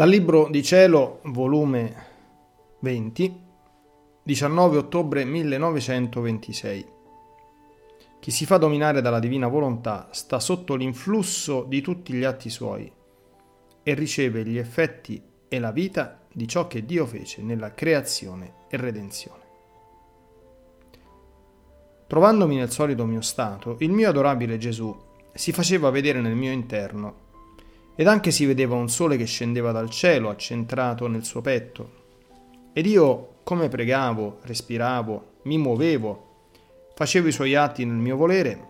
Dal Libro di Cielo, volume 20, 19 ottobre 1926. Chi si fa dominare dalla divina volontà sta sotto l'influsso di tutti gli atti suoi e riceve gli effetti e la vita di ciò che Dio fece nella creazione e redenzione. Trovandomi nel solito mio stato, il mio adorabile Gesù si faceva vedere nel mio interno ed anche si vedeva un sole che scendeva dal cielo accentrato nel suo petto. Ed io, come pregavo, respiravo, mi muovevo, facevo i suoi atti nel mio volere,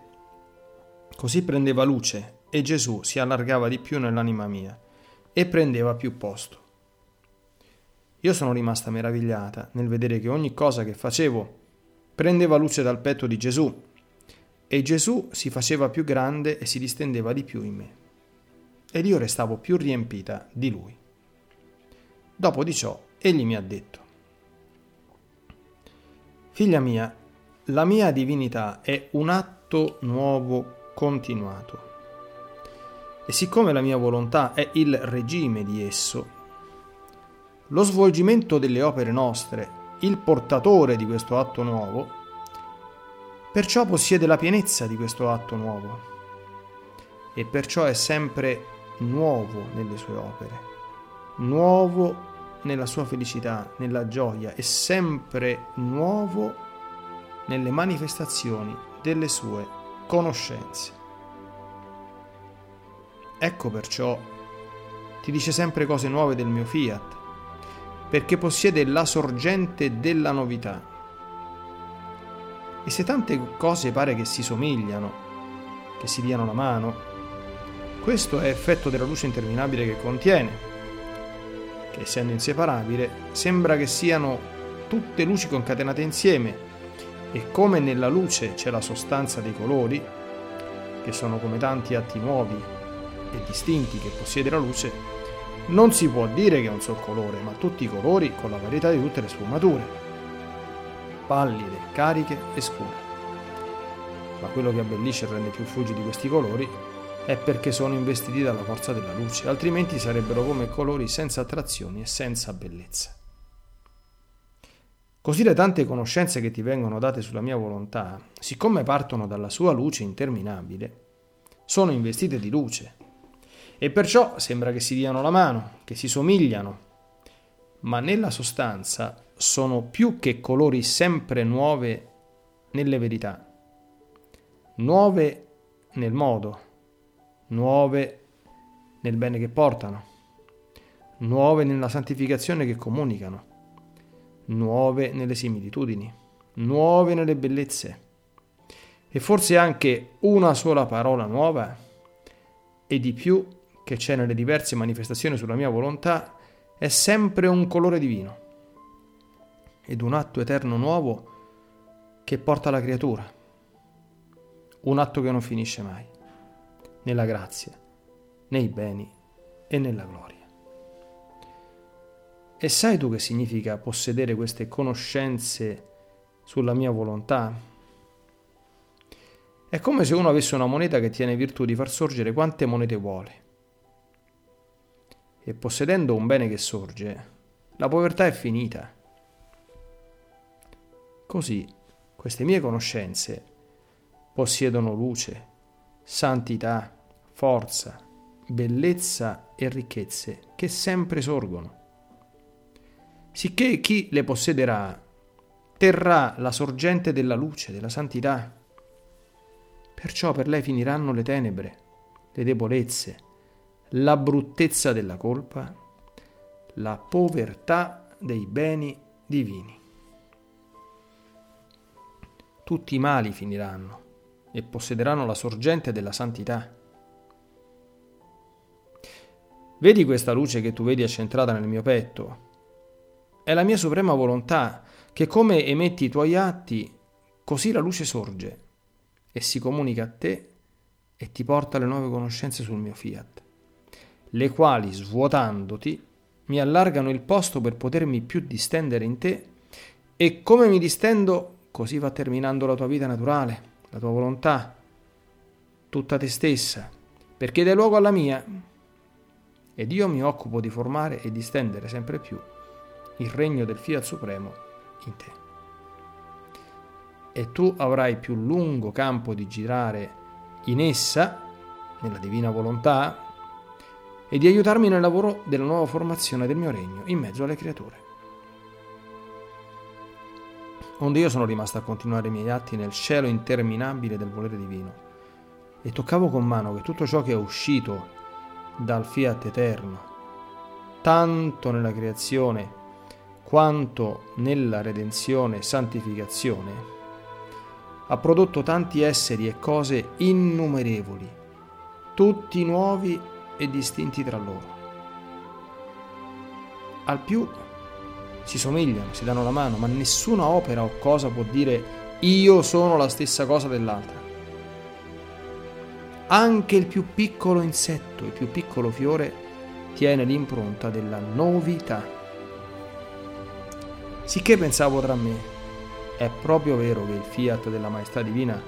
così prendeva luce e Gesù si allargava di più nell'anima mia e prendeva più posto. Io sono rimasta meravigliata nel vedere che ogni cosa che facevo prendeva luce dal petto di Gesù e Gesù si faceva più grande e si distendeva di più in me ed io restavo più riempita di lui. Dopo di ciò, egli mi ha detto, Figlia mia, la mia divinità è un atto nuovo continuato. E siccome la mia volontà è il regime di esso, lo svolgimento delle opere nostre, il portatore di questo atto nuovo, perciò possiede la pienezza di questo atto nuovo e perciò è sempre nuovo nelle sue opere, nuovo nella sua felicità, nella gioia e sempre nuovo nelle manifestazioni delle sue conoscenze. Ecco perciò ti dice sempre cose nuove del mio fiat, perché possiede la sorgente della novità. E se tante cose pare che si somigliano, che si diano la mano, questo è effetto della luce interminabile che contiene, che essendo inseparabile sembra che siano tutte luci concatenate insieme e come nella luce c'è la sostanza dei colori, che sono come tanti atti nuovi e distinti che possiede la luce, non si può dire che è un sol colore, ma tutti i colori con la varietà di tutte le sfumature, pallide, cariche e scure. Ma quello che abbellisce e rende più fulgidi questi colori è perché sono investiti dalla forza della luce, altrimenti sarebbero come colori senza attrazioni e senza bellezza. Così le tante conoscenze che ti vengono date sulla mia volontà, siccome partono dalla sua luce interminabile, sono investite di luce e perciò sembra che si diano la mano, che si somigliano, ma nella sostanza sono più che colori sempre nuove nelle verità, nuove nel modo, nuove nel bene che portano, nuove nella santificazione che comunicano, nuove nelle similitudini, nuove nelle bellezze. E forse anche una sola parola nuova e di più che c'è nelle diverse manifestazioni sulla mia volontà è sempre un colore divino ed un atto eterno nuovo che porta la creatura, un atto che non finisce mai nella grazia, nei beni e nella gloria. E sai tu che significa possedere queste conoscenze sulla mia volontà? È come se uno avesse una moneta che tiene virtù di far sorgere quante monete vuole. E possedendo un bene che sorge, la povertà è finita. Così queste mie conoscenze possiedono luce, santità, forza, bellezza e ricchezze che sempre sorgono. Sicché chi le possederà terrà la sorgente della luce, della santità. Perciò per lei finiranno le tenebre, le debolezze, la bruttezza della colpa, la povertà dei beni divini. Tutti i mali finiranno e possederanno la sorgente della santità. Vedi questa luce che tu vedi accentrata nel mio petto? È la mia suprema volontà che come emetti i tuoi atti, così la luce sorge e si comunica a te e ti porta le nuove conoscenze sul mio fiat, le quali svuotandoti mi allargano il posto per potermi più distendere in te e come mi distendo così va terminando la tua vita naturale la tua volontà, tutta te stessa, perché dai luogo alla mia ed io mi occupo di formare e di stendere sempre più il regno del Fiat Supremo in te. E tu avrai più lungo campo di girare in essa, nella divina volontà, e di aiutarmi nel lavoro della nuova formazione del mio regno in mezzo alle creature. Onde io sono rimasto a continuare i miei atti nel cielo interminabile del volere divino e toccavo con mano che tutto ciò che è uscito dal fiat eterno, tanto nella creazione quanto nella redenzione e santificazione, ha prodotto tanti esseri e cose innumerevoli, tutti nuovi e distinti tra loro. Al più si somigliano, si danno la mano, ma nessuna opera o cosa può dire io sono la stessa cosa dell'altra. Anche il più piccolo insetto, il più piccolo fiore, tiene l'impronta della novità. Sicché pensavo tra me, è proprio vero che il fiat della maestà divina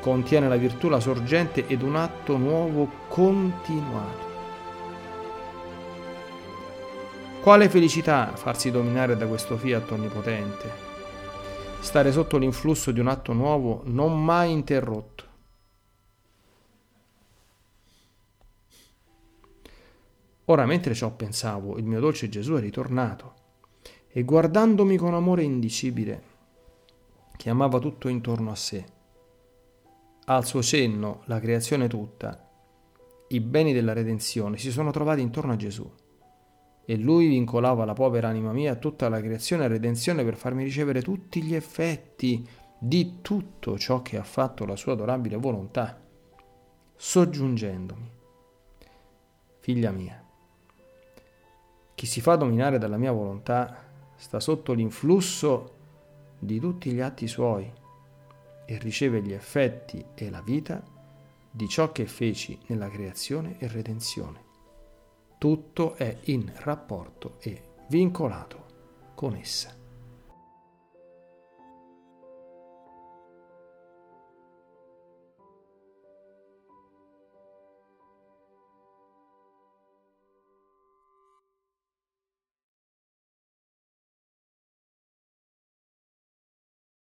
contiene la virtù, la sorgente ed un atto nuovo continuato. Quale felicità farsi dominare da questo fiat onnipotente, stare sotto l'influsso di un atto nuovo non mai interrotto. Ora, mentre ciò pensavo, il mio dolce Gesù è ritornato e guardandomi con amore indicibile, chiamava tutto intorno a sé. Al suo cenno, la creazione tutta, i beni della redenzione si sono trovati intorno a Gesù e lui vincolava la povera anima mia a tutta la creazione e redenzione per farmi ricevere tutti gli effetti di tutto ciò che ha fatto la sua adorabile volontà, soggiungendomi. Figlia mia, chi si fa dominare dalla mia volontà sta sotto l'influsso di tutti gli atti suoi e riceve gli effetti e la vita di ciò che feci nella creazione e redenzione. Tutto è in rapporto e vincolato con essa.